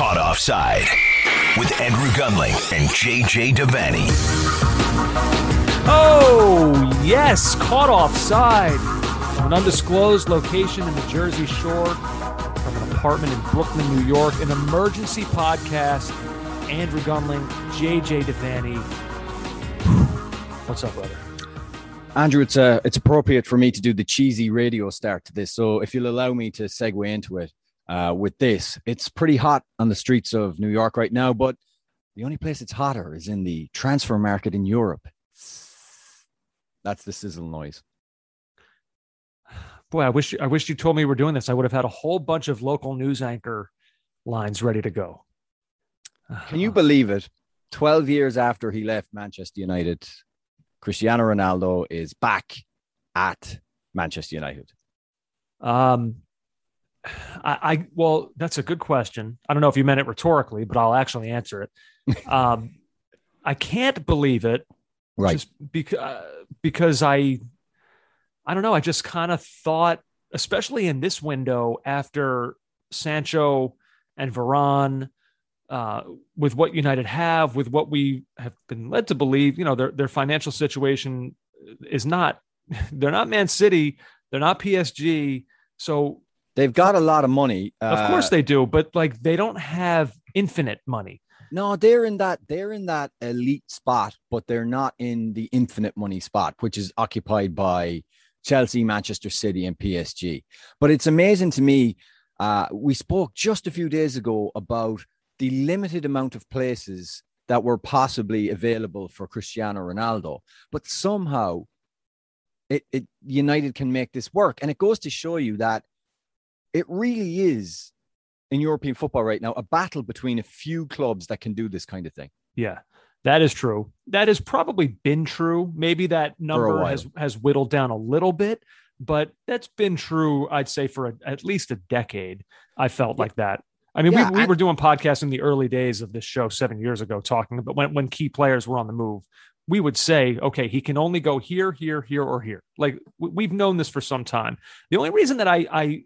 Caught Offside with Andrew Gunling and JJ Devaney. Oh, yes, caught offside from an undisclosed location in the Jersey Shore, from an apartment in Brooklyn, New York, an emergency podcast. Andrew Gunling, JJ Devaney. What's up, brother? Andrew, it's uh, it's appropriate for me to do the cheesy radio start to this. So if you'll allow me to segue into it uh, with this, it's pretty hot on the streets of New York right now, but the only place it's hotter is in the transfer market in Europe. That's the sizzle noise. Boy, I wish I wish you told me we we're doing this. I would have had a whole bunch of local news anchor lines ready to go. Can you believe it? 12 years after he left Manchester United, Cristiano Ronaldo is back at Manchester United. Um, I, I well, that's a good question. I don't know if you meant it rhetorically, but I'll actually answer it. Um, I can't believe it, Right. Just because because I, I don't know. I just kind of thought, especially in this window after Sancho and Varane, uh, with what United have, with what we have been led to believe, you know, their their financial situation is not. They're not Man City. They're not PSG. So They've got a lot of money. of course Uh, they do, but like they don't have infinite money. No, they're in that they're in that elite spot, but they're not in the infinite money spot, which is occupied by Chelsea, Manchester City, and PSG. But it's amazing to me. Uh, we spoke just a few days ago about the limited amount of places that were possibly available for Cristiano Ronaldo, but somehow it, it United can make this work, and it goes to show you that it really is in European football right now a battle between a few clubs that can do this kind of thing. Yeah, that is true. That has probably been true. Maybe that number has has whittled down a little bit, but that's been true. I'd say for a, at least a decade. I felt like that. I mean, Yeah, we, we and- were doing podcasts in the early days of this show seven years ago, talking about when when key players were on the move. We would say, okay, he can only go here, here, here, or here. Like we- we've known this for some time. The only reason that I I I-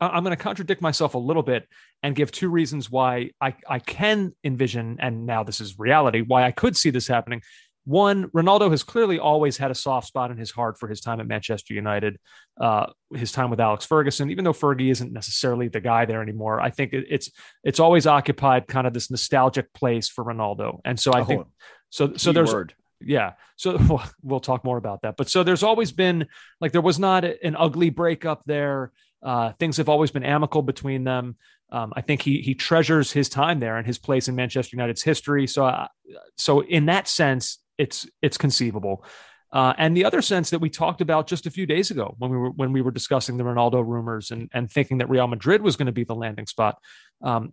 I'm going to contradict myself a little bit and give two reasons why I, I can envision, and now this is reality, why I could see this happening. One, Ronaldo has clearly always had a soft spot in his heart for his time at Manchester United, uh, his time with Alex Ferguson. Even though Fergie isn't necessarily the guy there anymore, I think it, it's it's always occupied kind of this nostalgic place for Ronaldo. And so I think Oh, so. So there's word. yeah. So we'll, we'll talk more about that. But so there's always been like there was not an ugly breakup there. Uh, things have always been amicable between them. Um, I think he he treasures his time there and his place in Manchester United's history. So uh, so in that sense, it's it's conceivable. Uh, and the other sense that we talked about just a few days ago when we were when we were discussing the Ronaldo rumors and and thinking that Real Madrid was going to be the landing spot. Um,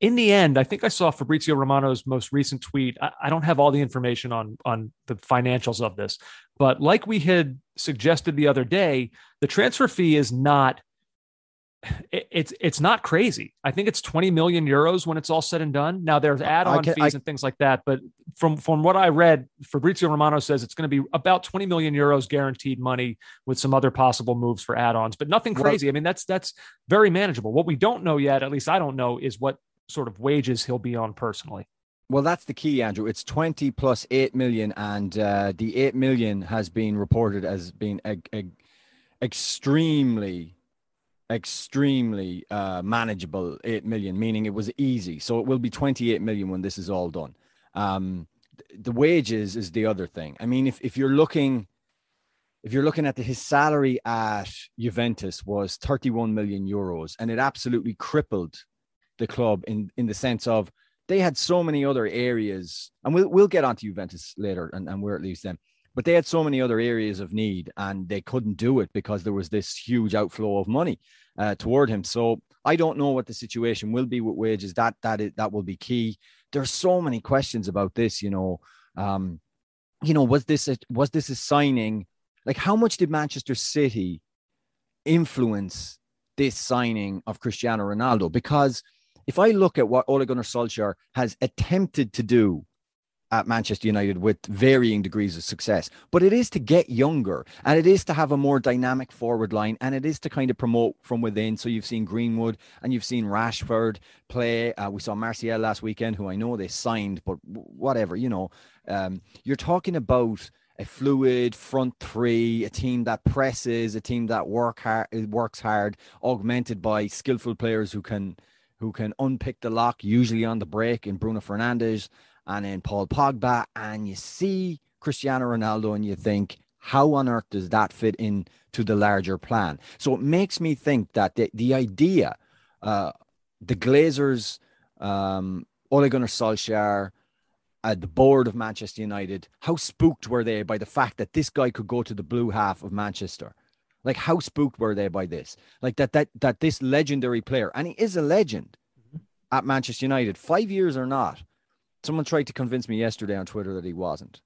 in the end, I think I saw Fabrizio Romano's most recent tweet. I, I don't have all the information on on the financials of this, but like we had suggested the other day, the transfer fee is not it- it's it's not crazy. I think it's 20 million euros when it's all said and done. Now there's add-on can- fees I- and things like that, but from from what I read, Fabrizio Romano says it's going to be about 20 million euros guaranteed money with some other possible moves for add-ons, but nothing crazy. I mean, that's that's very manageable. What we don't know yet, at least I don't know, is what sort of wages he'll be on personally. Well, that's the key, Andrew. It's 20 plus 8 million, and uh, the 8 million has been reported as being a, a, extremely, extremely uh, manageable 8 million, meaning it was easy. So it will be 28 million when this is all done. Um, the wages is the other thing. I mean, if, if you're looking. If you're looking at the, his salary at Juventus was 31 million euros, and it absolutely crippled the club in in the sense of they had so many other areas, and we'll we'll get onto Juventus later and, and where it leaves them. But they had so many other areas of need, and they couldn't do it because there was this huge outflow of money uh, toward him. So I don't know what the situation will be with wages. That that is, that will be key. There's so many questions about this. You know, um, you know, was this a, was this a signing? Like, how much did Manchester City influence this signing of Cristiano Ronaldo? Because if I look at what Ole Gunnar Solskjaer has attempted to do at Manchester United with varying degrees of success. But it is to get younger and it is to have a more dynamic forward line and it is to kind of promote from within. So you've seen Greenwood and you've seen Rashford play. Uh, we saw Martial last weekend, who I know they signed, but whatever, you know. Um, you're talking about a fluid front three, a team that presses, a team that work hard, works hard, augmented by skillful players who can who can unpick the lock, usually on the break in Bruno Fernandes and in Paul Pogba, and you see Cristiano Ronaldo, and you think, how on earth does that fit in to the larger plan? So it makes me think that the, the idea, uh, the Glazers, um, Ole Gunnar Solskjaer, the board of Manchester United, how spooked were they by the fact that this guy could go to the blue half of Manchester? Like how spooked were they by this? Like that that that this legendary player, and he is a legend mm-hmm. at Manchester United, five years or not, Someone tried to convince me yesterday on Twitter that he wasn't.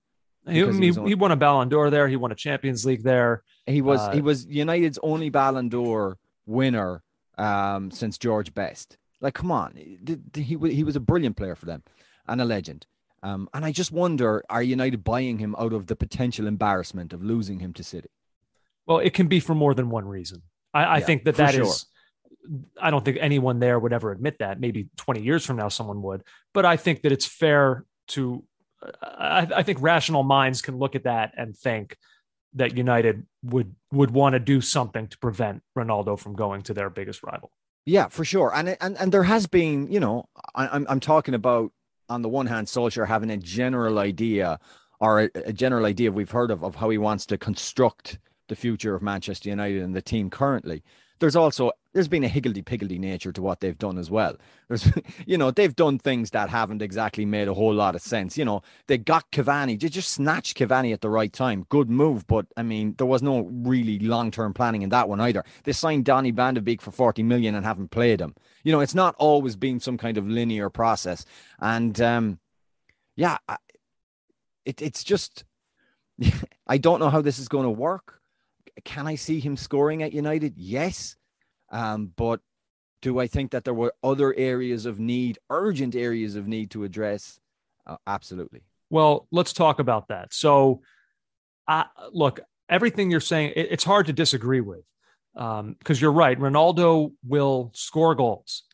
He, he, he, he, won a Ballon d'Or there. He won a Champions League there. He was uh, he was United's only Ballon d'Or winner um, since George Best. Like, come on, he he was a brilliant player for them and a legend. Um, and I just wonder, are United buying him out of the potential embarrassment of losing him to City? Well, it can be for more than one reason. I, I yeah, think that that sure. is I don't think anyone there would ever admit that. Maybe 20 years from now, someone would. But I think that it's fair to, I, I think rational minds can look at that and think that United would would want to do something to prevent Ronaldo from going to their biggest rival. Yeah, for sure. And and and there has been, you know, I, I'm I'm talking about on the one hand, Solskjaer having a general idea or a, a general idea we've heard of of how he wants to construct the future of Manchester United and the team currently there's also there's been a higgledy piggledy nature to what they've done as well. There's, you know, they've done things that haven't exactly made a whole lot of sense. You know, they got Cavani, they just snatched Cavani at the right time. Good move, but I mean, there was no really long term planning in that one either. They signed Donny Van de Beek for 40 million and haven't played him. You know, it's not always been some kind of linear process. And um, yeah, it, it's just, I don't know how this is going to work. Can I see him scoring at United? Yes. Um, but do I think that there were other areas of need, urgent areas of need to address? Uh, absolutely. Well, let's talk about that. So, uh, look, everything you're saying, it, it's hard to disagree with because um, you're right. Ronaldo will score goals.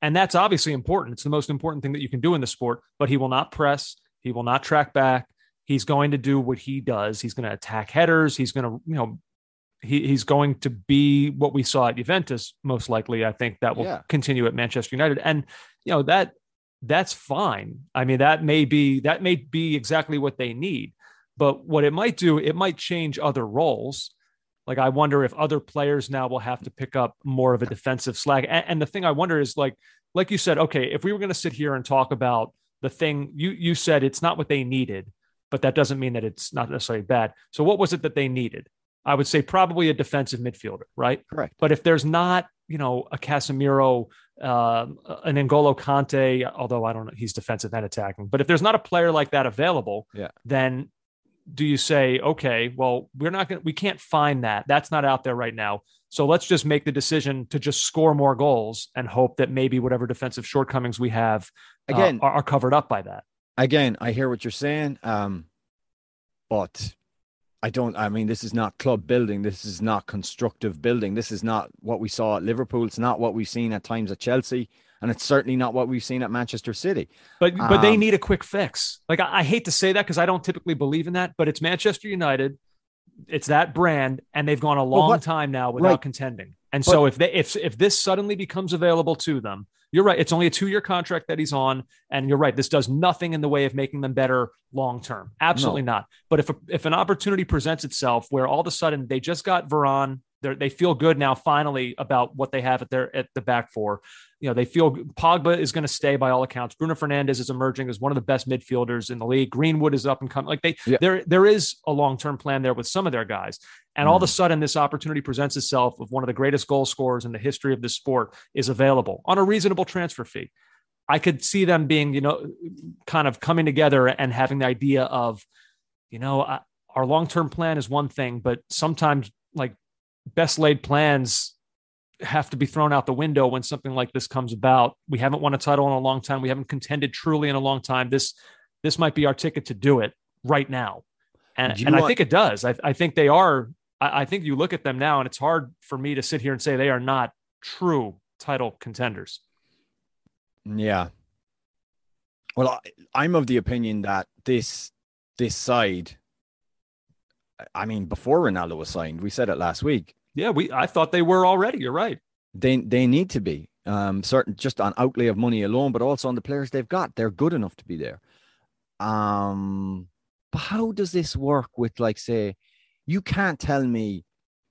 And that's obviously important. It's the most important thing that you can do in the sport, but he will not press. He will not track back. He's going to do what he does. He's going to attack headers. He's going to, you know, he, he's going to be what we saw at Juventus, most likely. I think that will yeah. continue at Manchester United, and you know that that's fine. I mean, that may be that may be exactly what they need. But what it might do, it might change other roles. Like I wonder if other players now will have to pick up more of a defensive slack. And, and the thing I wonder is like, like you said, okay, if we were going to sit here and talk about the thing you you said, it's not what they needed, but that doesn't mean that it's not necessarily bad. So what was it that they needed? I would say probably a defensive midfielder, right? Correct. But if there's not, you know, a Casemiro, uh, an N'Golo Kanté, although I don't know, he's defensive and attacking. But if there's not a player like that available, yeah. then do you say, okay, well, we're not going to, we can't find that. That's not out there right now. So let's just make the decision to just score more goals and hope that maybe whatever defensive shortcomings we have uh, again uh, are, are, covered up by that. Again, I hear what you're saying. Um, but I don't. I mean, this is not club building. This is not constructive building. This is not what we saw at Liverpool. It's not what we've seen at times at Chelsea, and it's certainly not what we've seen at Manchester City. But but um, they need a quick fix. Like I, I hate to say that because I don't typically believe in that, but it's Manchester United. It's that brand, and they've gone a long well, time now without right. contending. And but, so if they if if this suddenly becomes available to them, you're right. It's only a two year contract that he's on. And you're right. This does nothing in the way of making them better long term. Absolutely no. not. But if, a, if an opportunity presents itself where all of a sudden they just got Varane, they feel good now finally about what they have at their at the back four you know, they feel Pogba is going to stay by all accounts. Bruno Fernandes is emerging as one of the best midfielders in the league. Greenwood is up and coming. Like they, yeah. there, there is a long term plan there with some of their guys. And mm. all of a mm. sudden, this opportunity presents itself of one of the greatest goal scorers in the history of this sport is available on a reasonable transfer fee. I could see them being, you know, kind of coming together and having the idea of, you know, our long term plan is one thing, but sometimes like best laid plans have to be thrown out the window when something like this comes about. We haven't won a title in a long time. We haven't contended truly in a long time. This this might be our ticket to do it right now. And, and I think it does. I, I think they are. I, I think you look at them now, and it's hard for me to sit here and say they are not true title contenders. Yeah. Well, I, I'm of the opinion that this this side. I mean, before Ronaldo was signed, we said it last week. Yeah, we. I thought they were already. You're right. They they need to be um certain just on outlay of money alone, but also on the players they've got. They're good enough to be there. Um, but how does this work with like say, you can't tell me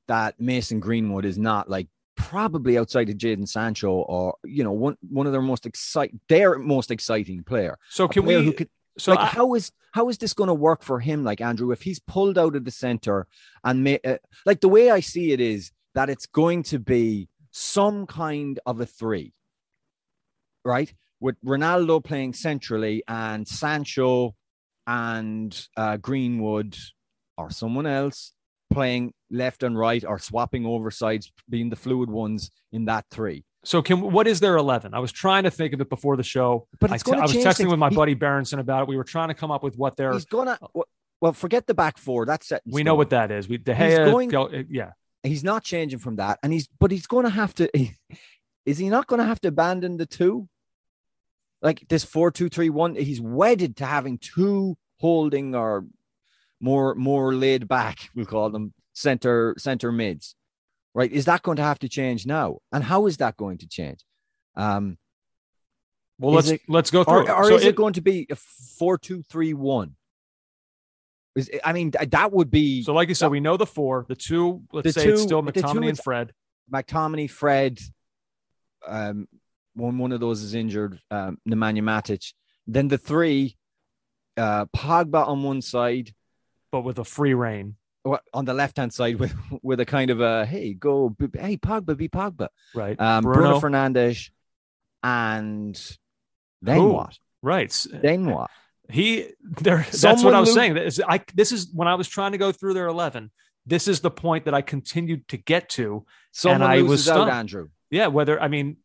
that Mason Greenwood is not like probably outside of Jadon Sancho or you know one one of their most exciting their most exciting player. So can player we? who could so like I- how is how is this going to work for him like andrew if he's pulled out of the center and may, uh, like the way i see it is that it's going to be some kind of a three right? With ronaldo playing centrally and sancho and uh, greenwood or someone else playing left and right or swapping over sides being the fluid ones in that three So can what is their eleven? I was trying to think of it before the show. But I it's t- gonna I was texting things. with my He- buddy Berenson about it. We were trying to come up with what their. he's gonna uh, well forget the back four that's set We know what that is. We De Gea, going- go- uh, yeah. he's not changing from that and he's but he's going to have to is he not going to have to abandon the two like this four two three one he's wedded to having two holding or more more laid back we'll call them center center mids right is that going to have to change now and how is that going to change um Well, let's it- let's go through. or, or So is it, it- going to be a four two three one is i mean that would be so like you said, we know the four. The two. Let's The say it's still McTominay and Fred. McTominay, Fred, um, one one of those is injured, um, Nemanja Matic. Then the three, uh, Pogba on one side, but with a free reign. On the left hand side with with a kind of a hey go hey Pogba be Pogba, Right. um, Bruno, Bruno. Fernandes, and then Who? what? Right. Then what? He there. That's what I was lo- saying. This, I, this is when I was trying to go through their eleven. This is the point that I continued to get to. Someone I was loses out. Andrew. Yeah. Whether I mean,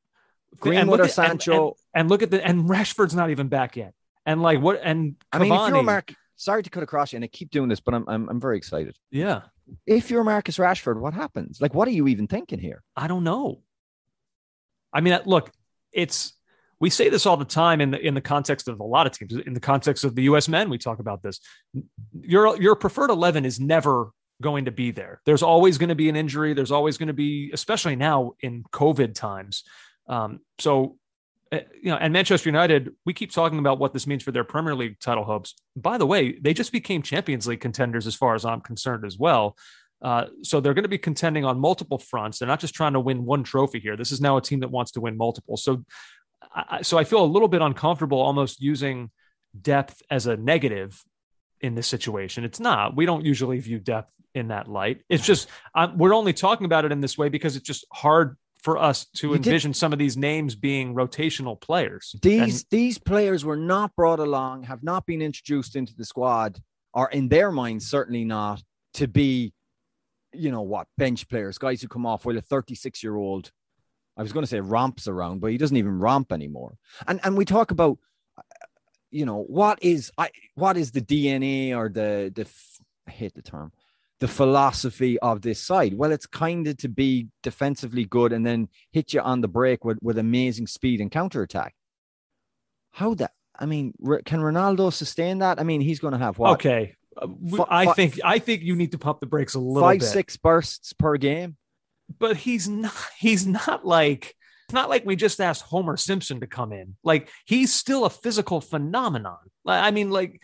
and Greenwood or at- and- Sancho. and, and look at the and Rashford's not even back yet. And like what? And I mean, if you're Cavani- Mark, sorry to cut across you, and I keep doing this, but I'm I'm, I'm very excited. yeah. If you're Marcus Rashford, what happens? Like, what are you even thinking here? I don't know. I mean, look, it's we say this all the time in the in the context of a lot of teams. In the context of the U.S. men, we talk about this. Your your preferred eleven is never going to be there. There's always going to be an injury. There's always going to be, especially now in COVID times. Um, so, uh, you know, and Manchester United, we keep talking about what this means for their Premier League title hopes. By the way, they just became Champions League contenders, as far as I'm concerned, as well. Uh, so they're going to be contending on multiple fronts. They're not just trying to win one trophy here. This is now a team that wants to win multiple. So, I, so I feel a little bit uncomfortable almost using depth as a negative in this situation. It's not. We don't usually view depth in that light. It's just i we're only talking about it in this way because it's just hard for us to You did- envision some of these names being rotational players. These these players were not brought along, have not been introduced into the squad, or in their minds certainly not to be, you know what, bench players, guys who come off while a 36 year old, I was going to say romps around, but he doesn't even romp anymore. And and we talk about, you know, what is I what is the DNA or the the I hate the term. The philosophy of this side. Well, it's kind of to be defensively good and then hit you on the break with, with amazing speed and counterattack. How that? I mean, can Ronaldo sustain that? I mean, he's going to have what? Okay. Uh, Fi- I think I think you need to pump the brakes a little five, bit. six bursts per game. but he's not he's not like it's not like we just asked Homer Simpson to come in. Like he's still a physical phenomenon. I mean, like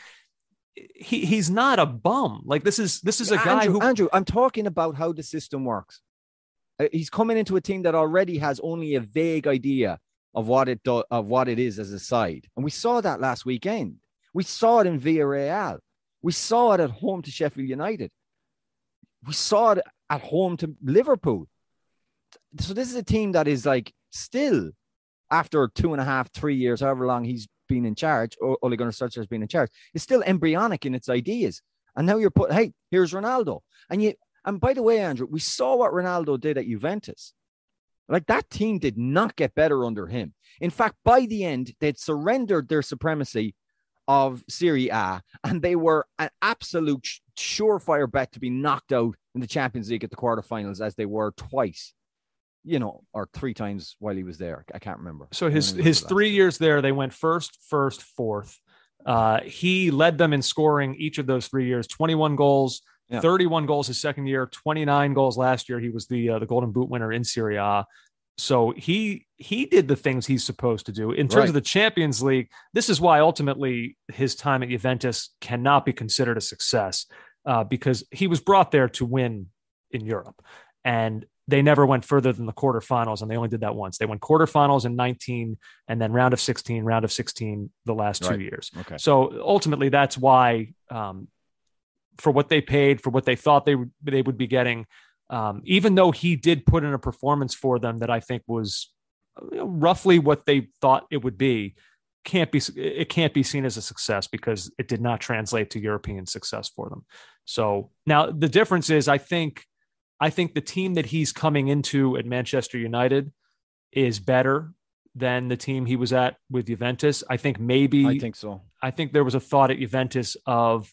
he he's not a bum. Like this is this is a guy Andrew, who Andrew, I'm talking about how the system works. Uh, He's coming into a team that already has only a vague idea of what it do, of what it is as a side, and we saw that last weekend. We saw it in Villarreal. We saw it at home to Sheffield United. We saw it at home to Liverpool. So this is a team that is like still after two and a half, three years, however long he's been in charge, or Ole Gunnar Solskjaer has been in charge, is still embryonic in its ideas. And now you're put, hey, here's Ronaldo. And you and by the way, Andrew, we saw what Ronaldo did at Juventus. Like that team did not get better under him. In fact, by the end, they'd surrendered their supremacy of Serie A, and they were an absolute surefire bet to be knocked out in the Champions League at the quarterfinals, as they were twice, you know, or three times while he was there. I can't remember. So his his three years there, they went first, first, fourth. Uh, he led them in scoring each of those three years, 21 goals, yeah. 31 goals his second year, 29 goals last year. He was the uh, the Golden Boot winner in Serie A. So he he did the things he's supposed to do in terms right. of the Champions League. This is why ultimately his time at Juventus cannot be considered a success uh, because he was brought there to win in Europe, and they never went further than the quarterfinals, and they only did that once. They went quarterfinals in 19, and then round of 16, round of 16 the last right. two years. Okay. So ultimately, that's why um, for what they paid, for what they thought they they would be getting um, even though he did put in a performance for them that I think was roughly what they thought it would be, can't be it can't be seen as a success because it did not translate to European success for them. So now the difference is, I think, I think the team that he's coming into at Manchester United is better than the team he was at with Juventus. I think maybe I think so. I think there was a thought at Juventus of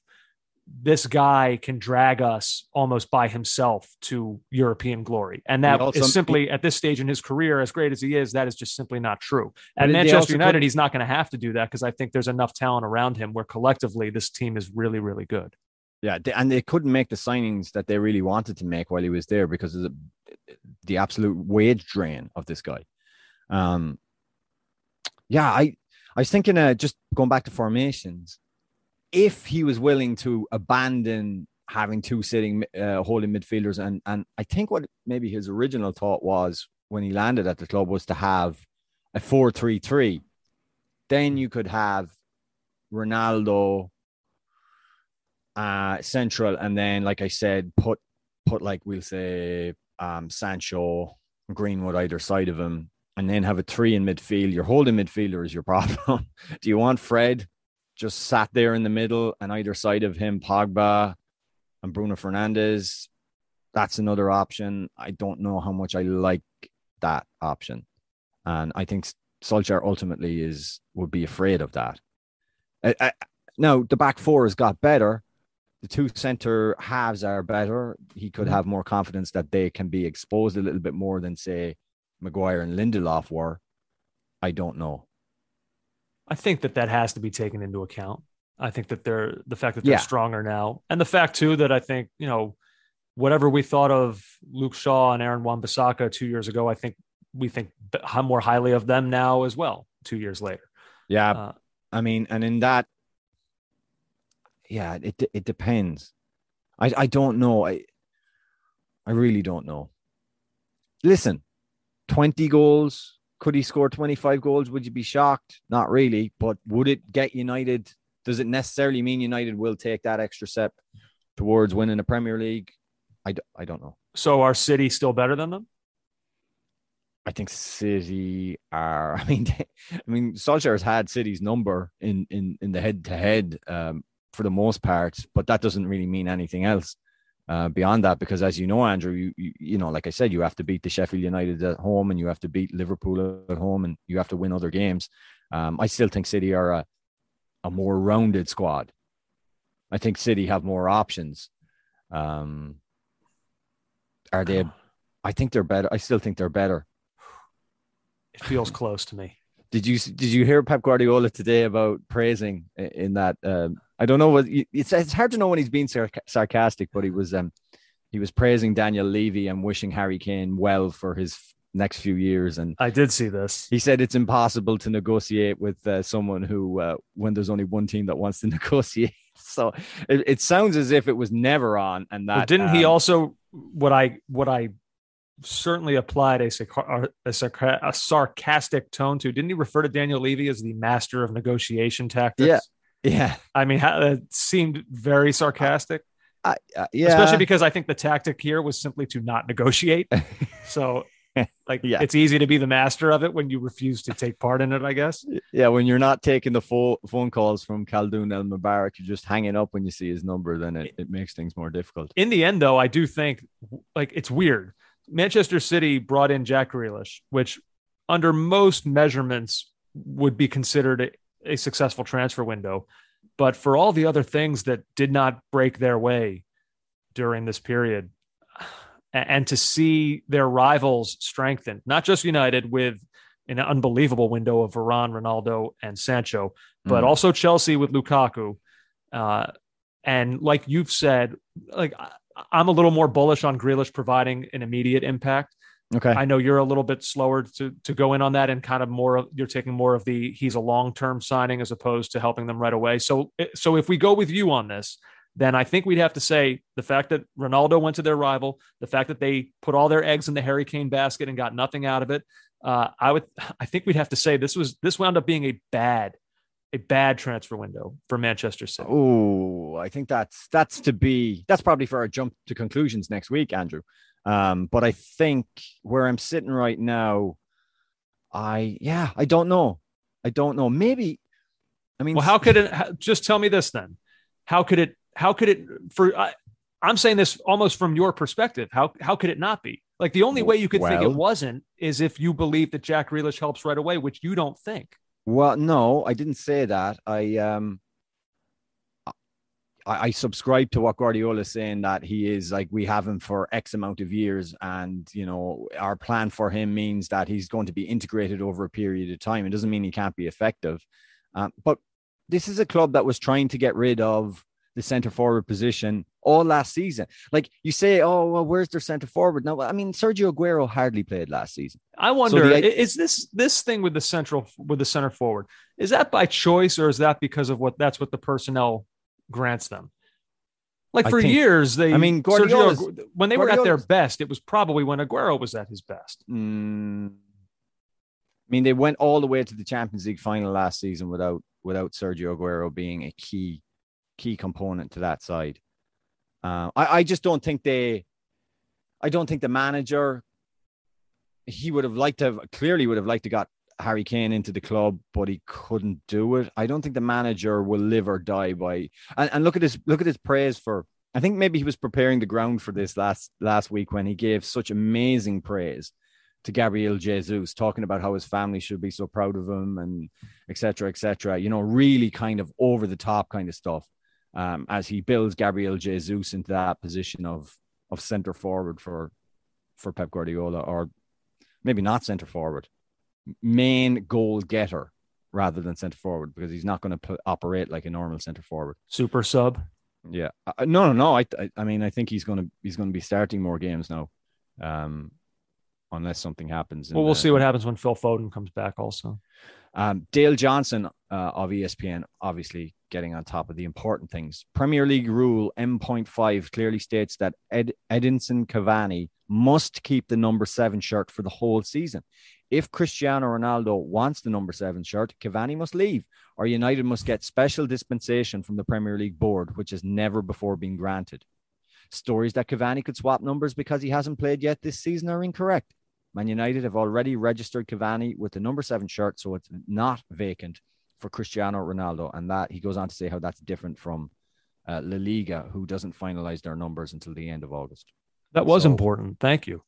this guy can drag us almost by himself to European glory. And that also, is simply at this stage in his career, as great as he is, that is just simply not true. At Manchester United, he's not going to have to do that because I think there's enough talent around him where collectively this team is really, really good. Yeah, and they couldn't make the signings that they really wanted to make while he was there because of the, the absolute wage drain of this guy. Um, yeah, I I was thinking, uh, just going back to formations if he was willing to abandon having two sitting uh, holding midfielders, and and I think what maybe his original thought was when he landed at the club was to have a four-three-three. Then you could have Ronaldo uh central and then like I said put put like we'll say um Sancho Greenwood either side of him and then have a three in midfield. Your holding midfielder is your problem. Do you want Fred just sat there in the middle and either side of him, Pogba and Bruno Fernandes? That's another option. I don't know how much I like that option. And I think Solskjaer ultimately is would be afraid of that. I, I, now the back four has got better. The two center halves are better. He could mm-hmm. have more confidence that they can be exposed a little bit more than say Maguire and Lindelof were. I don't know. I think that that has to be taken into account. I think that they're the fact that they're yeah. stronger now, and the fact too that I think you know whatever we thought of Luke Shaw and Aaron Wan-Bissaka two years ago, I think we think more highly of them now as well. Two years later, yeah. Uh, I mean, and in that, yeah, it it depends. I I don't know. I I really don't know. Listen, twenty goals, could he score 25 goals? Would you be shocked? Not really. But would it get United? Does it necessarily mean United will take that extra step towards winning the Premier League? I, I don't know. So are City still better than them? I think City are. I mean, I mean, Solskjaer has had City's number in in in the head to head for the most part, but that doesn't really mean anything else uh, beyond that because as you know andrew you, you, you know like i said you have to beat the sheffield united at home and you have to beat liverpool at home and you have to win other games. Um, i still think city are a, a more rounded squad. I think city have more options. Um, are they i think they're better. I still think they're better. It feels close to me did you did you hear Pep Guardiola today about praising in that um, I don't know what it's it's hard to know when he's being sarcastic, but he was um he was praising Daniel Levy and wishing Harry Kane well for his next few years. And I did see this. He said it's impossible to negotiate with uh, someone who, uh, when there's only one team that wants to negotiate. So it, it sounds as if it was never on. And that well, didn't um, he also what I what I certainly applied a, a, a, a sarcastic tone to. Didn't he refer to Daniel Levy as the master of negotiation tactics? Yeah. Yeah. I mean, it seemed very sarcastic. Uh, uh, yeah. Especially because I think the tactic here was simply to not negotiate. so, like, yeah. it's easy to be the master of it when you refuse to take part in it, I guess. Yeah. When you're not taking the full phone calls from Khaldoon Al Mubarak, you're just hanging up when you see his number, then it, it makes things more difficult. In the end, though, I do think, like, it's weird. Manchester City brought in Jack Grealish, which under most measurements would be considered a successful transfer window. But for all the other things that did not break their way during this period, and to see their rivals strengthen, not just United with an unbelievable window of Varane, Ronaldo, and Sancho, but mm. also Chelsea with Lukaku. Uh, and like you've said, like I'm a little more bullish on Grealish providing an immediate impact. Okay. I know you're a little bit slower to to go in on that and kind of more you're taking more of the he's a long-term signing as opposed to helping them right away. So so if we go with you on this, then I think we'd have to say the fact that Ronaldo went to their rival, the fact that they put all their eggs in the Harry Kane basket and got nothing out of it. Uh, I would, I think we'd have to say this was this wound up being a bad, a bad transfer window for Manchester City. Oh, I think that's that's to be that's probably for our jump to conclusions next week, Andrew. Um, but I think where I'm sitting right now, I yeah, I don't know, I don't know. Maybe, I mean, well, how could it? Just tell me this then. How could it how could it for I, I'm saying this almost from your perspective. How how could it not be? Like the only way you could well, think it wasn't is if you believe that Jack Grealish helps right away, which you don't think. Well, no, I didn't say that. I um I, I subscribe to what Guardiola is saying that he is like we have him for X amount of years, and you know our plan for him means that he's going to be integrated over a period of time. It doesn't mean he can't be effective, um, but this is a club that was trying to get rid of the center forward position all last season. Like you say, oh well, where's their center forward? No, I mean Sergio Aguero hardly played last season. I wonder, so the, is this this thing with the central with the center forward is that by choice or is that because of what that's what the personnel grants them? Like for think, years, they. I mean, Sergio, when they were at their best, it was probably when Aguero was at his best. Mm, I mean, they went all the way to the Champions League final last season without without Sergio Aguero being a key key component to that side. Uh, I, I just don't think they, I don't think the manager, he would have liked to have, clearly would have liked to got Harry Kane into the club, but he couldn't do it. I don't think the manager will live or die by. And, and look at his look at his praise for. I think maybe he was preparing the ground for this last last week when he gave such amazing praise to Gabriel Jesus, talking about how his family should be so proud of him and etc. etc. You know, really kind of over the top kind of stuff um, as he builds Gabriel Jesus into that position of of center forward for for Pep Guardiola, or maybe not center forward, main goal getter rather than center forward because he's not going to operate like a normal center forward. Super sub. Yeah, uh, no, no, no. I, I, I mean, I think he's going to he's going to be starting more games now, um, unless something happens. Well, we'll the, see what happens when Phil Foden comes back. Also, um, Dale Johnson uh, of ESPN obviously getting on top of the important things. Premier League rule M.5 clearly states that Ed, Edinson Cavani must keep the number seven shirt for the whole season. If Cristiano Ronaldo wants the number seven shirt, Cavani must leave, or United must get special dispensation from the Premier League board, which has never before been granted. Stories that Cavani could swap numbers because he hasn't played yet this season are incorrect. Man United have already registered Cavani with the number seven shirt, so it's not vacant for Cristiano Ronaldo. And that he goes on to say how that's different from uh, La Liga, who doesn't finalize their numbers until the end of August. That was so, important. Thank you.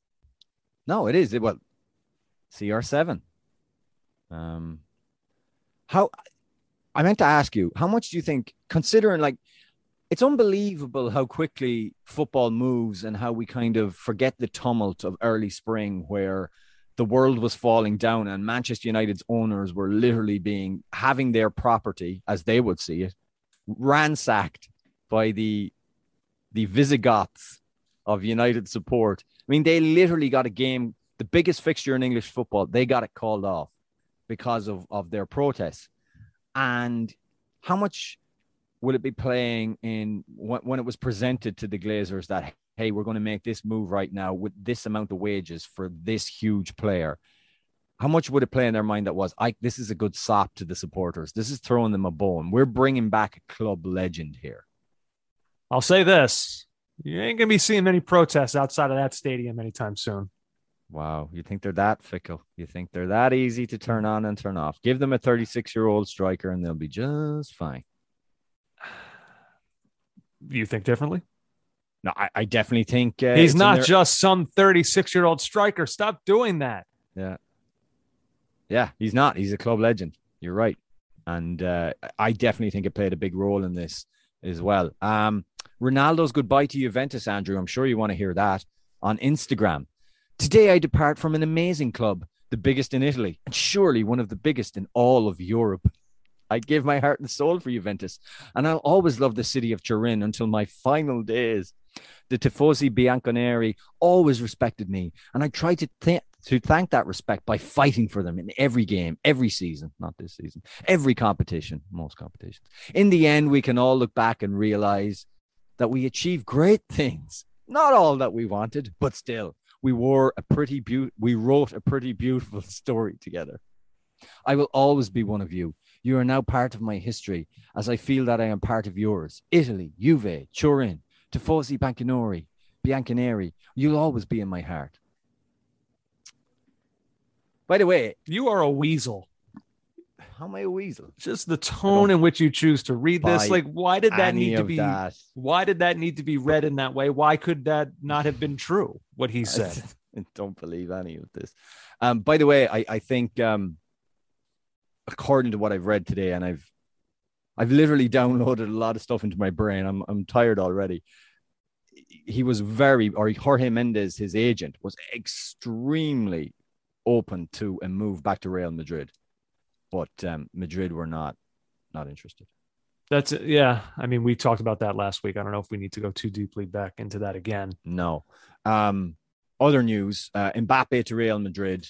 No, it is. It, well, CR7. Um, how I meant to ask you, how much do you think, considering like it's unbelievable how quickly football moves and how we kind of forget the tumult of early spring where the world was falling down and Manchester United's owners were literally being having their property as they would see it ransacked by the the Visigoths of United support. I mean, they literally got a game, the biggest fixture in English football, they got it called off because of, of their protests. And how much will it be playing in when, when it was presented to the Glazers that hey, we're going to make this move right now with this amount of wages for this huge player? How much would it play in their mind that was, I this is a good sop to the supporters. This is throwing them a bone. We're bringing back a club legend here. I'll say this: you ain't gonna be seeing many protests outside of that stadium anytime soon. Wow, you think they're that fickle? You think they're that easy to turn on and turn off? Give them a 36 year old striker and they'll be just fine you think differently? No, I, I definitely think uh, he's not their... just some 36 year old striker. Stop doing that. Yeah. Yeah, he's not. He's a club legend. You're right. and uh, I definitely think it played a big role in this as well. Um, Ronaldo's goodbye to Juventus, Andrew. I'm sure you want to hear that on Instagram. Today, I depart from an amazing club, the biggest in Italy, and surely one of the biggest in all of Europe. I give my heart and soul for Juventus, and I'll always love the city of Turin until my final days. The Tifosi Bianconeri always respected me, and I tried to th- to thank that respect by fighting for them in every game, every season, not this season, every competition, most competitions. In the end, we can all look back and realize that we achieved great things. Not all that we wanted, but still, we wore a pretty be- we wrote a pretty beautiful story together. I will always be one of you, you are now part of my history, as I feel that I am part of yours. Italy, Juve, Turin, Tifosi Bianconeri, Bianconeri, you'll always be in my heart. By the way, You are a weasel. how am I a weasel? Just the tone in which you choose to read this. Like, why did that need to be? that. Why did that need to be read in that way? Why could that not have been true? What he said. I don't believe any of this. Um, by the way, I, I think um, according to what I've read today, and I've I've literally downloaded a lot of stuff into my brain. I'm I'm tired already. He was very, or Jorge Mendes, his agent, was extremely open to a move back to Real Madrid, but um, Madrid were not not interested. That's yeah. I mean, we talked about that last week. I don't know if we need to go too deeply back into that again. No. Um, other news: uh, Mbappe to Real Madrid.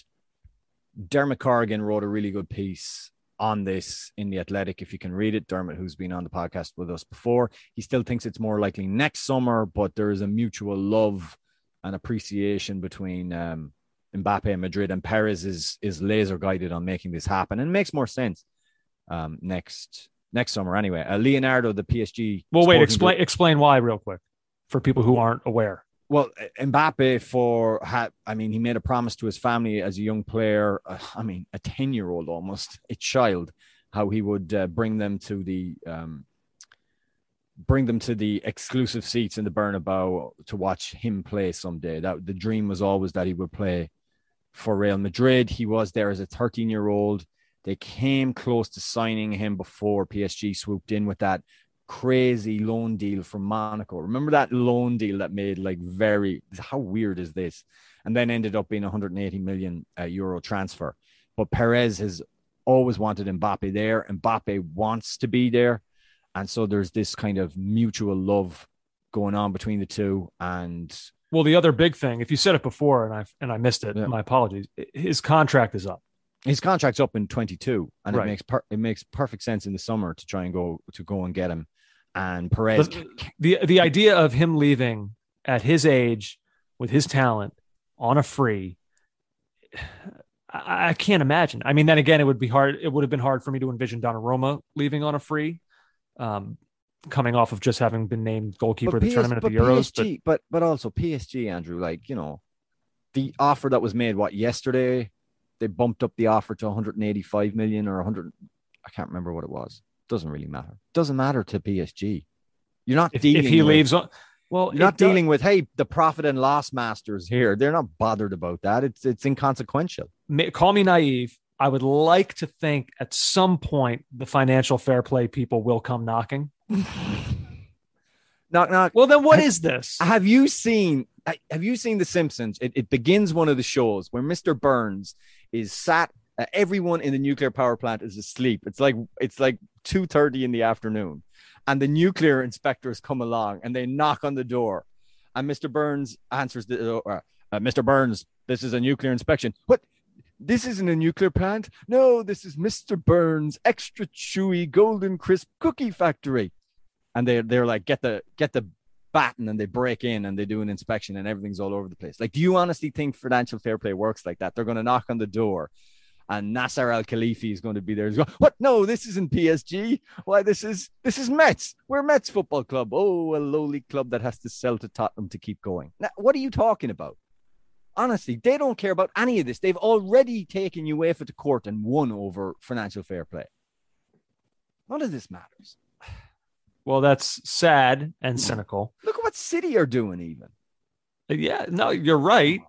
Dermot Corrigan wrote a really good piece on this in the Athletic. If you can read it, Dermot, who's been on the podcast with us before, he still thinks it's more likely next summer, but there is a mutual love and appreciation between um, Mbappe and Madrid, and Perez is is laser guided on making this happen, and it makes more sense um, next next summer anyway. Uh, Leonardo, the PSG. Well, wait. Explain explain why real quick for people who aren't aware. Well, Mbappe for had, I mean, he made a promise to his family as a young player. Uh, I mean, a ten-year-old almost, a child, how he would uh, bring them to the um, bring them to the exclusive seats in the Bernabeu to watch him play someday. That the dream was always that he would play for Real Madrid. He was there as a thirteen-year-old. They came close to signing him before PSG swooped in with that crazy loan deal from Monaco. Remember that loan deal that made like very how weird is this? And then ended up being 180 million uh, euro transfer. But Perez has always wanted Mbappe there. Mbappe wants to be there, and so there's this kind of mutual love going on between the two. And Well, the other big thing, if you said it before and I and I missed it, Yeah. my apologies. His contract is up. his contract's up in 22, and Right. it makes per- it makes perfect sense in the summer to try and go to go and get him. And Perez, the, the the idea of him leaving at his age with his talent on a free I, I can't imagine i mean then again it would be hard it would have been hard for me to envision donnarumma leaving on a free um coming off of just having been named goalkeeper of the PS tournament at the but euros but PSG, but but also PSG, Andrew, like you know, the offer that was made what yesterday, they bumped up the offer to 185 million or 100. I can't remember what it was. Doesn't really matter. Doesn't matter to PSG. You're not if, dealing. if he with, leaves on well you're not does- dealing with hey the profit and loss masters here. They're not bothered about that. It's it's inconsequential. call me naive i would like to think at some point the financial fair play people will come knocking Knock knock. well then what Have- is this Have you seen? Have you seen The Simpsons? It, it begins one of the shows where Mr. Burns is sat. Uh, everyone in the nuclear power plant is asleep. It's like it's like two thirty in the afternoon, and the nuclear inspectors come along and they knock on the door, and Mr. Burns answers the door. Uh, Mr. Burns, this is a nuclear inspection. What? This isn't a nuclear plant. No, this is Mr. Burns' extra chewy golden crisp cookie factory. And they they're like, get the get the baton and they break in and they do an inspection and everything's all over the place. Like, do you honestly think financial fair play works like that? They're going to knock on the door and Nasser Al Khelaifi is going to be there. He's going, what? No, this isn't PSG. Why? This is this is Metz. We're Metz football club. Oh, a lowly club that has to sell to Tottenham to keep going. Now, what are you talking about? Honestly, they don't care about any of this. They've already taken UEFA to court and won over financial fair play. None of this matters. well that's sad and cynical Look at what City are doing, even. Yeah, no, you're right.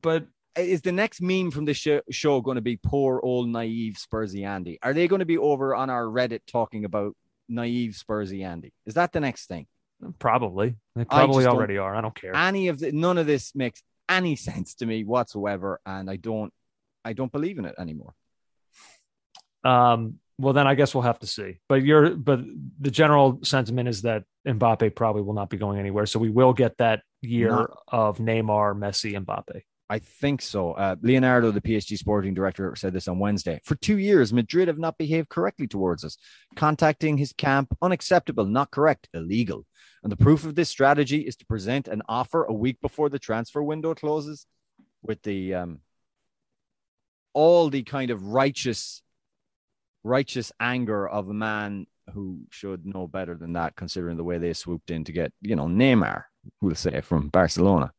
But is the next meme from this show, show going to be poor old naive Spursy Andy? Are they going to be over on our Reddit talking about naive Spursy Andy? Is that the next thing? Probably. They probably already are. I don't care. Any of the none of this makes any sense to me whatsoever, and I don't I don't believe in it anymore. Um, well, then I guess we'll have to see. But you're, but the general sentiment is that Mbappe probably will not be going anywhere. So we will get that year Not- of Neymar, Messi, Mbappe. I think so. Uh, Leonardo, the PSG sporting director, said this on Wednesday. For two years, Madrid have not behaved correctly towards us. Contacting his camp, unacceptable, not correct, illegal. And the proof of this strategy is to present an offer a week before the transfer window closes with the um, all the kind of righteous, righteous anger of a man who should know better than that, considering the way they swooped in to get, you know, Neymar, we'll say, from Barcelona.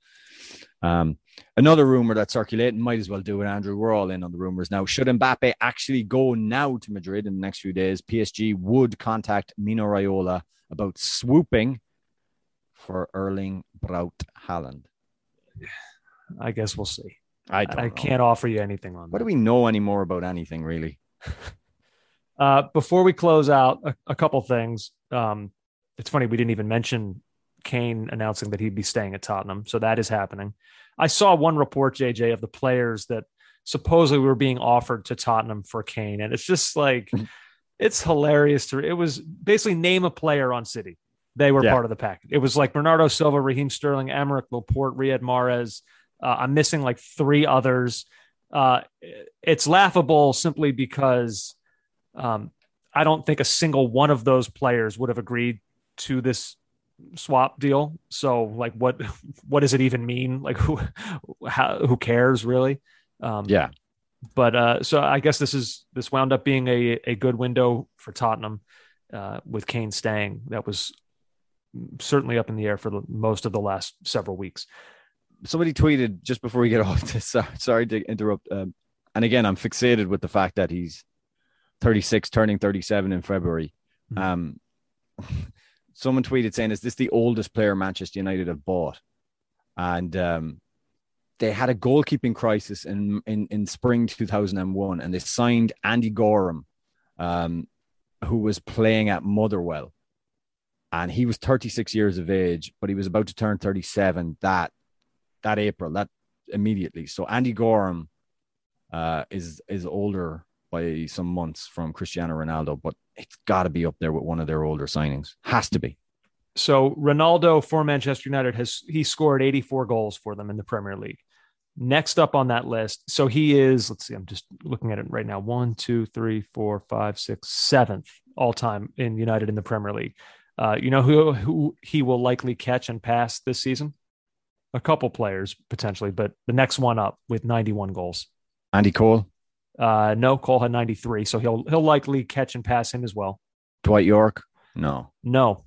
Um, Another rumor that's circulating might as well do it, Andrew. We're all in on the rumors now. Should Mbappe actually go now to Madrid in the next few days, PSG would contact Mino Raiola about swooping for Erling Braut Haaland. I guess we'll see. I don't I know. can't offer you anything on that. What that. do we know anymore about anything, really? Uh, before we close out, a, a couple things. Um, it's funny we didn't even mention Kane announcing that he'd be staying at Tottenham, so that is happening. I saw one report, JJ, of the players that supposedly were being offered to Tottenham for Kane, and it's just like it's hilarious. To it was basically name a player on City. They were Yeah. part of the package. It was like Bernardo Silva, Raheem Sterling, Aymeric Laporte, Riyad Mahrez. Uh, I'm missing like three others. Uh, it's laughable simply because um, I don't think a single one of those players would have agreed to this swap deal. So, like, what what does it even mean? Like, who how, who cares really? Um, Yeah. But uh, so I guess this is this wound up being a a good window for Tottenham uh, with Kane staying. That was certainly up in the air for the, most of the last several weeks. Somebody tweeted just before we get off this. Sorry, sorry to interrupt. Um, and again, I'm fixated with the fact that he's 36, turning 37 in February. Mhm. Um, someone tweeted saying, "Is this the oldest player Manchester United have bought?" And um, they had a goalkeeping crisis in in, in spring 2001, and they signed Andy Goram, um, who was playing at Motherwell, and he was 36 years of age, but he was about to turn 37 that that April, that immediately. So Andy Goram uh, is is older by some months from Cristiano Ronaldo, but it's got to be up there with one of their older signings. Has to be. So Ronaldo for Manchester United has he scored 84 goals for them in the Premier League. Next up on that list, so he is. Let's see, I'm just looking at it right now. One, two, three, four, five, six, seventh all time in United in the Premier League. Uh, you know who who he will likely catch and pass this season? A couple players potentially, but the next one up with 91 goals. Andy Cole, Uh, no, Cole had 93, so he'll he'll likely catch and pass him as well. Dwight Yorke. No. No,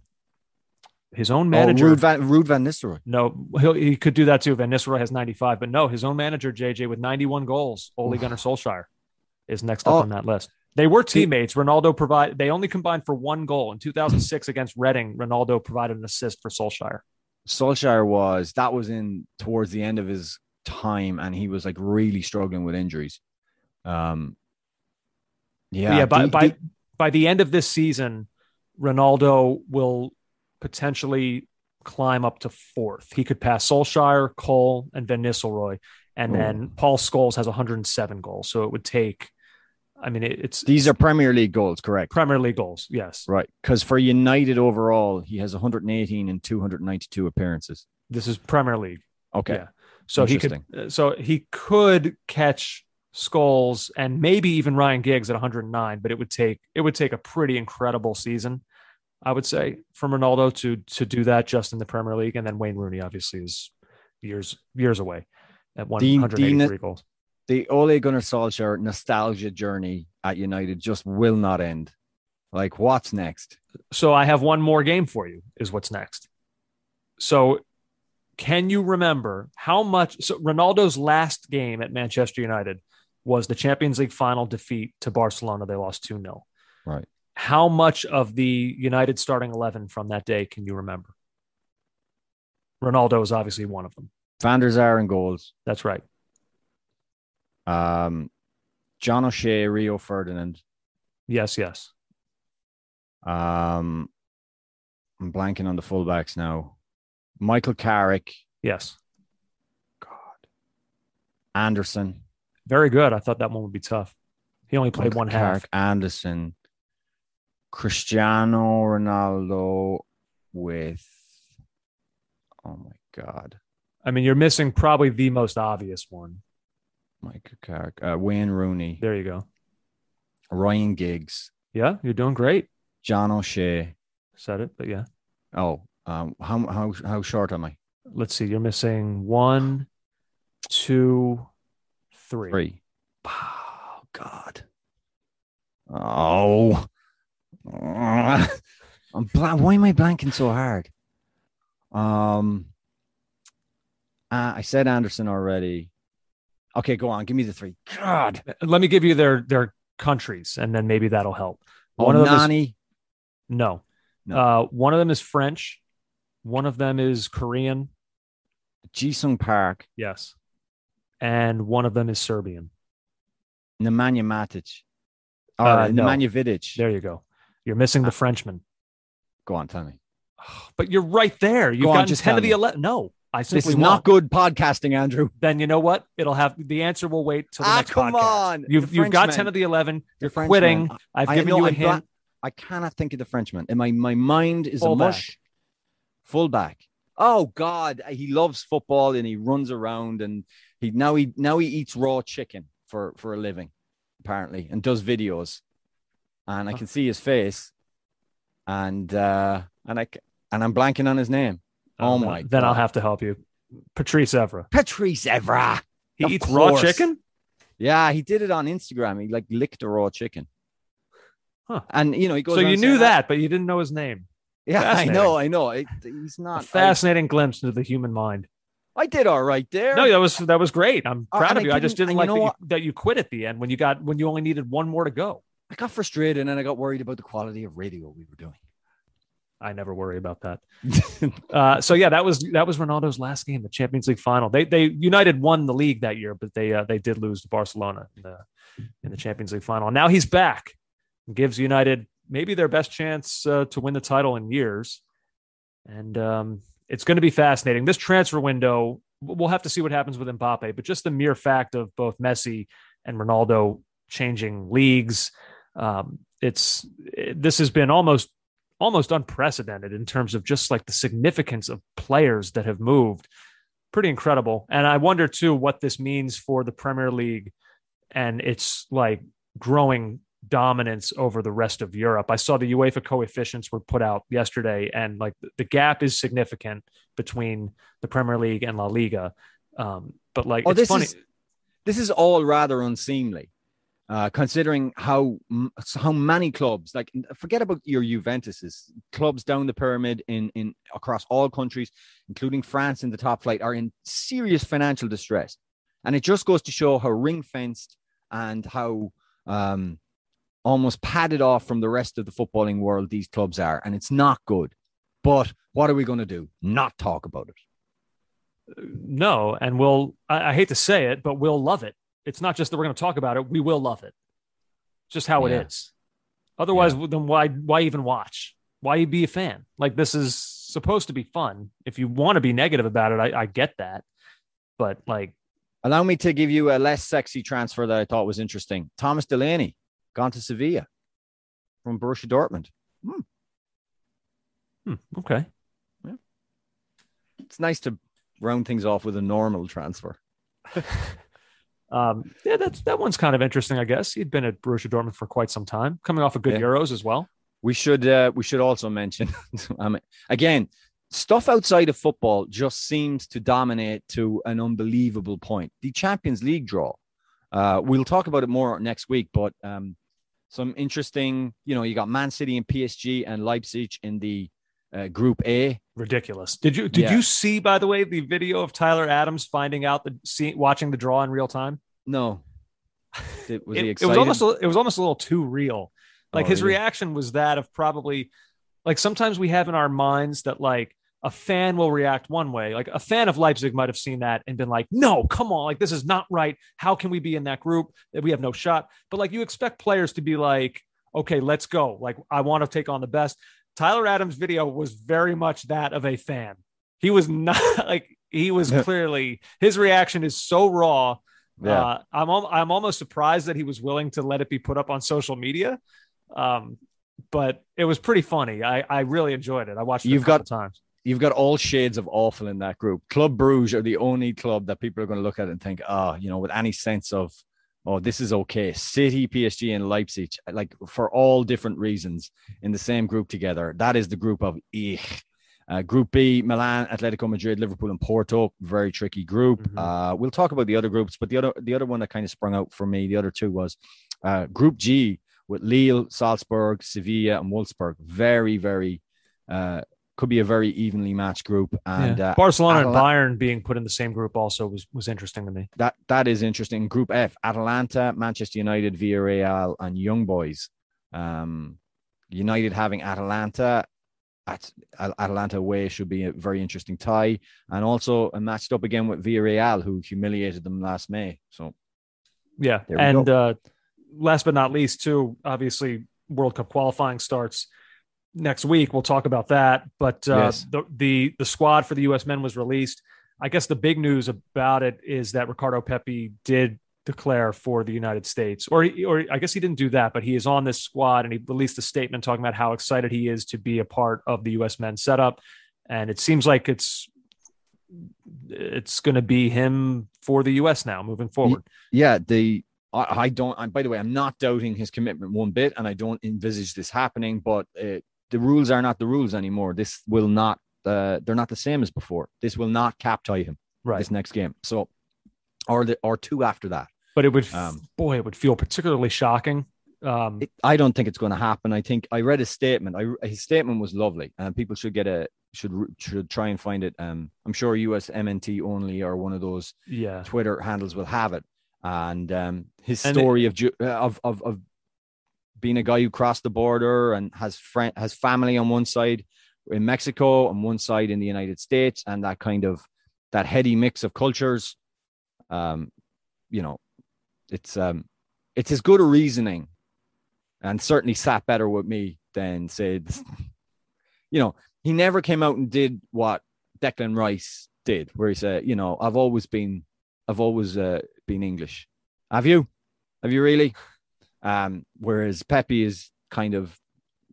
his own Oh, manager. Ruud Van, Ruud Van Nistelrooy. No, he'll, he could do that too. Van Nistelrooy has 95, but no, his own manager, JJ, with 91 goals, Ole Oof. Gunnar Solskjaer, is next up Oh. on that list. They were teammates. Ronaldo provide they only combined for one goal in 2006 against Reading. Ronaldo provided an assist for Solskjaer. Solskjaer was that was in towards the end of his time, and he was like really struggling with injuries. Um, yeah, yeah, by the- by by the end of this season, Ronaldo will potentially climb up to fourth. He could pass Solskjaer, Cole, and Van Nistelrooy, and Oh. then Paul Scholes has 107 goals. So it would take. I mean, it, it's these are Premier League goals, correct? Premier League goals. Yes, Right, because for United overall, he has 118 and 292 appearances. this is Premier League. Okay, Yeah. So he could. Uh, So he could catch Scholes and maybe even Ryan Giggs at 109, but it would take it would take a pretty incredible season, I would say, from Ronaldo to to do that just in the Premier League, and then Wayne Rooney obviously is years years away at 183 goals. the Ole Gunnar Solskjaer nostalgia journey at United just will not end. Like, what's next? So I have one more game for you. Is what's next. So can you remember how much? So Ronaldo's last game at Manchester United was the Champions League final defeat to Barcelona. They lost 2 0. Right. How much of the United starting 11 from that day can you remember? Ronaldo is obviously one of them. Van der Sar and goals. That's right. Um, John O'Shea, Rio Ferdinand. Yes, yes. Um, I'm blanking on the fullbacks now. Michael Carrick, Yes. God, Anderson, Very good. I thought that one would be tough. He only played Michael one Carrick, half. Anderson, Cristiano Ronaldo with. Oh my God, I mean, you're missing probably the most obvious one. Michael Carrick, uh, Wayne Rooney, There you go. Ryan Giggs, Yeah, you're doing great. John O'Shea. Said it, but yeah. Oh, um, how how how short am I? Let's see. You're missing one, two, three. Three. Oh God. Oh. I'm. Why am I blanking so hard? Um. uh, I said Anderson already. Okay, go on. Give me the three. God. Let me give you their their countries, and then maybe that'll help. Oh, One of them is no. No. Uh, one of them is French. One of them is Korean. Jisung Park. Yes, and one of them is Serbian. Nemanja Matic. Or Uh, no. Nemanja Vidic. There you go. You're missing the Frenchman, Go on, tell me. but you're right there. You've Go on, gotten just ten of the me. eleven. No, I simply This is won't. not good podcasting, Andrew. Then you know what? It'll have the answer. will wait till the Ah, next come podcast. on. You've you've got ten of the eleven. You're Frenchman. quitting. I've I given know, you a I'm hint. I cannot think of the Frenchman. And my, my mind is Fullback. a mush. Fullback. Oh God, he loves football and he runs around and he now he now he eats raw chicken for for a living, apparently, and does videos. And I can see his face, and uh and I and I'm blanking on his name. Oh my Then I'll have to help you. Patrice Evra. Patrice Evra. He Of eats raw chicken. Yeah, he did it on Instagram. He like licked a raw chicken. Huh. And you know he goes. So you knew "Ah, that, but you didn't know his name. Yeah, I know, I know. It, he's A not. I, fascinating glimpse into the human mind. I did all right there. No, that was that was great. I'm Oh, proud of I you. I just didn't- didn't like that you, that you quit at the end when you got when you only needed one more to go. I got frustrated and then I got worried about the quality of radio we were doing. I never worry about that. Uh, so yeah, that was that was Ronaldo's last game, the Champions League final. They they United won the league that year, but they uh, they did lose to Barcelona in the in the Champions League final. Now he's back, gives United maybe their best chance uh, to win the title in years, and um, it's going to be fascinating. This transfer window, we'll have to see what happens with Mbappe, but just the mere fact of both Messi and Ronaldo changing leagues, um, it's it, this has been almost almost unprecedented in terms of just like the significance of players that have moved. Pretty incredible. And I wonder too what this means for the Premier League and its like growing dominance over the rest of Europe. I saw the UEFA coefficients were put out yesterday and like the gap is significant between the Premier League and La Liga. Um, but like Oh, it's this funny. is this is all rather unseemly, uh, considering how how many clubs like forget about your Juventuses clubs down the pyramid in in across all countries, including France in the top flight, are in serious financial distress, and it just goes to show how ring fenced and how um, almost padded off from the rest of the footballing world these clubs are, and it's not good. But what are we going to do? Not talk about it. no, and we'll I, I hate to say it, but we'll love it. It's not just that we're going to talk about it, we will love it. It's just how Yeah. it is. Otherwise, then why why even watch? Why be a fan? Like this is supposed to be fun. If you want to be negative about it, I, I get that. But like Allow me to give you a less sexy transfer that I thought was interesting. Thomas Delaney gone to Sevilla from Borussia Dortmund. hmm, okay. It's nice to round things off with a normal transfer. Um, yeah, that's that one's kind of interesting, I guess. He'd been at Borussia Dortmund for quite some time, coming off a good Yeah. Euros as well. We should uh, we should also mention I mean, again stuff outside of football just seems to dominate to an unbelievable point. The Champions League draw. Uh, we'll talk about it more next week, but um, some interesting. You know, you got Man City and PSG and Leipzig in the uh, Group A. Ridiculous. Did you did Yeah. you see by the way the video of Tyler Adams finding out the see, watching the draw in real time? No, Did- was it, it was almost a, it was almost a little too real. Like Oh, his really? reaction was that of probably like sometimes we have in our minds that like a fan will react one way. Like a fan of Leipzig might have seen that and been like, no, come on, like this is not right. How can we be in that group? That We have no shot. But like you expect players to be like, okay, let's go. Like I want to take on the best. Tyler Adams' video was very much that of a fan. He was not like he was clearly his reaction is so raw. Yeah. Uh, I'm I'm almost surprised that he was willing to let it be put up on social media. Um, but it was pretty funny. I, I really enjoyed it. I watched it You've got times you've got all shades of awful in that group. Club Bruges are the only club that people are going to look at and think, ah, oh, you know, with any sense of, oh, this is okay. City, PSG, and Leipzig, like for all different reasons, in the same group together. That is the group of ich. Uh, group B, Milan, Atletico Madrid, Liverpool, and Porto. Very tricky group. Mm-hmm. Uh, we'll talk about the other groups, but the other the other one that kind of sprung out for me, the other two was uh, Group G with Lille, Salzburg, Sevilla, and Wolfsburg. Very, very uh, could be a very evenly matched group. And yeah. uh, Barcelona Atal- and Bayern being put in the same group also was was interesting to me. That that is interesting. Group F: Atalanta, Manchester United, Villarreal, and Young Boys. Um, United having Atalanta at Atalanta away should be a very interesting tie, and also matched up again with Villarreal, who humiliated them last May. So, yeah, and uh, last but not least, too, obviously World Cup qualifying starts next week. We'll talk about that. But uh, yes. the, the the squad for the U.S. men was released. I guess the big news about it is that Ricardo Pepi did declare for the United States, or or I guess he didn't do that, but he is on this squad, and he released a statement talking about how excited he is to be a part of the U.S. men's setup. And it seems like it's it's going to be him for the U.S. now moving forward. Yeah, the I, I don't. I, by the way, I'm not doubting his commitment one bit, and I don't envisage this happening. But it, the rules are not the rules anymore. This will not, uh, they're not the same as before. This will not cap tie him right. this next game. So, or the or two after that. But it would, um, boy, it would feel particularly shocking. Um, it, I don't think it's going to happen. I think I read his statement. I, his statement was lovely, and people should get a should should try and find it. Um, I'm sure US MNT only or one of those yeah Twitter handles will have it. And um, his story it, of, of of of being a guy who crossed the border and has friend has family on one side in Mexico and one side in the United States, and that kind of that heady mix of cultures. Um, you know, it's um, it's as good a reasoning, and certainly sat better with me than say, you know, he never came out and did what Declan Rice did, where he said, you know, I've always been, I've always uh, been English. Have you? Have you really? Um, whereas Pepi is kind of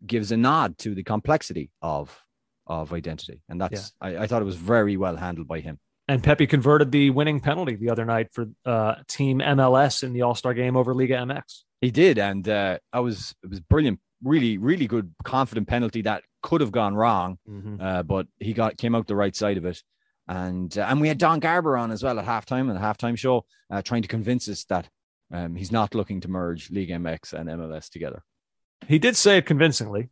gives a nod to the complexity of of identity, and that's yeah. I, I, thought it was very well handled by him. And Pepi converted the winning penalty the other night for uh, Team MLS in the All Star game over Liga MX. He did, and uh, I was it was brilliant, really, really good, confident penalty that could have gone wrong, mm-hmm. uh, but he got came out the right side of it. And uh, and we had Don Garber on as well at halftime and the halftime show, uh, trying to convince us that um, he's not looking to merge League MX and MLS together. He did say it convincingly.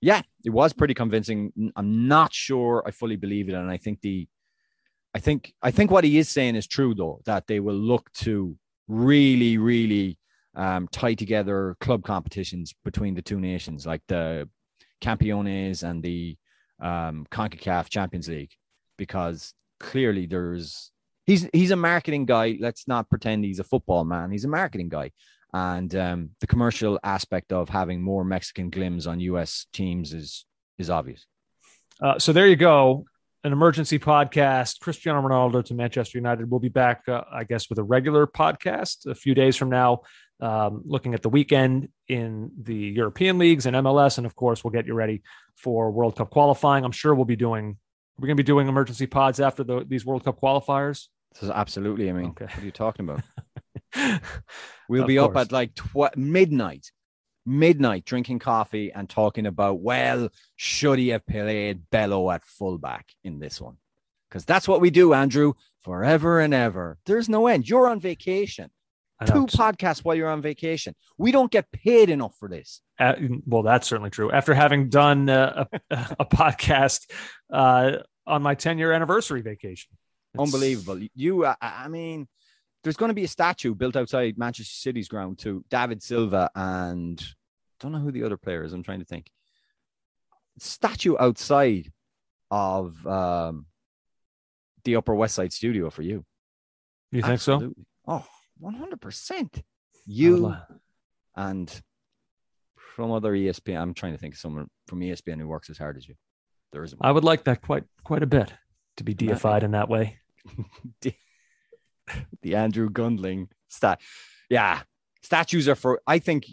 Yeah, it was pretty convincing. I'm not sure I fully believe it, and I think the, I think I think what he is saying is true though that they will look to really, really um, tie together club competitions between the two nations, like the Campeones and the um, Concacaf Champions League, because clearly there's he's he's a marketing guy. Let's not pretend he's a football man. He's a marketing guy, and um, the commercial aspect of having more Mexican glims on U.S. teams is is obvious. Uh, so there you go. An emergency podcast. Cristiano Ronaldo to Manchester United. We'll be back, uh, I guess, with a regular podcast a few days from now, um, looking at the weekend in the European leagues and MLS, and of course, we'll get you ready for World Cup qualifying. I'm sure we'll be doing. We're going to be doing emergency pods after the, these World Cup qualifiers. This is absolutely. I mean, okay. what are you talking about? we'll be course. up at like tw- midnight, midnight, drinking coffee and talking about, well, should he have played Bello at fullback in this one? Because that's what we do, Andrew, forever and ever. There's no end. You're on vacation. Two podcasts while you're on vacation. We don't get paid enough for this. Uh, well, that's certainly true. After having done uh, a, a, podcast uh, on my 10 year anniversary vacation. Unbelievable. You, I, I mean, there's going to be a statue built outside Manchester City's ground to David Silva and don't know who the other player is. I'm trying to think. Statue outside of um, the Upper West Side studio for you. You think so? Oh, 100%. You and from other ESPN. I'm trying to think of someone from ESPN who works as hard as you. There isn't. I would like that quite quite a bit to be deified in that way. the Andrew Gundling stat. Yeah, statues are for. I think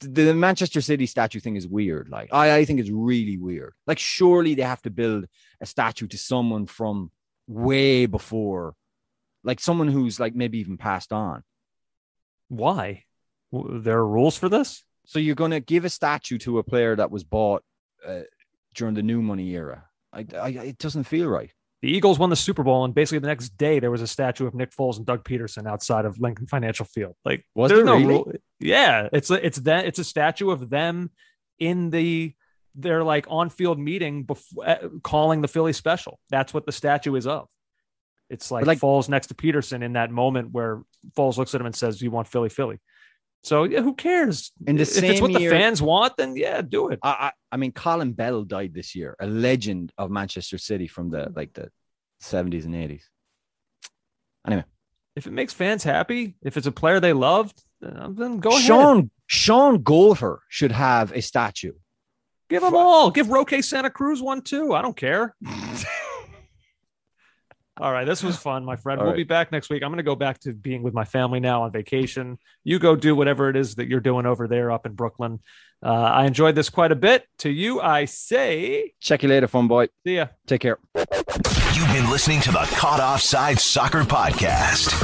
the the Manchester City statue thing is weird. Like I, I think it's really weird. Like surely they have to build a statue to someone from way before, like someone who's like maybe even passed on. Why? There are rules for this. So you're going to give a statue to a player that was bought uh, during the new money era. I, I, it doesn't feel right. The Eagles won the Super Bowl, and basically the next day there was a statue of Nick Foles and Doug Pederson outside of Lincoln Financial Field. Like, Was there really? rule- Yeah, it's a, it's that it's a statue of them in the their like on field meeting before uh, calling the Philly special. That's what the statue is of. It's like, like- Foles next to Pederson in that moment where Foles looks at him and says, "You want Philly, Philly." So yeah, who cares? In the if it's what year- the fans want, then yeah, do it. I, I, I mean, Colin Bell died this year, a legend of Manchester City from the like the 70s and 80s. Anyway, If it makes fans happy, if it's a player they loved, then go ahead. Sean Sean Goater should have a statue. Give them all. Give Roque Santa Cruz one too. I don't care. All right, this was fun, my friend. All we'll right. be back next week. I'm going to go back to being with my family now on vacation. You go do whatever it is that you're doing over there up in Brooklyn. Uh, I enjoyed this quite a bit. To you, I say, Check you later, fun boy. see ya. Take care. You've been listening to the Caught Offside Soccer Podcast.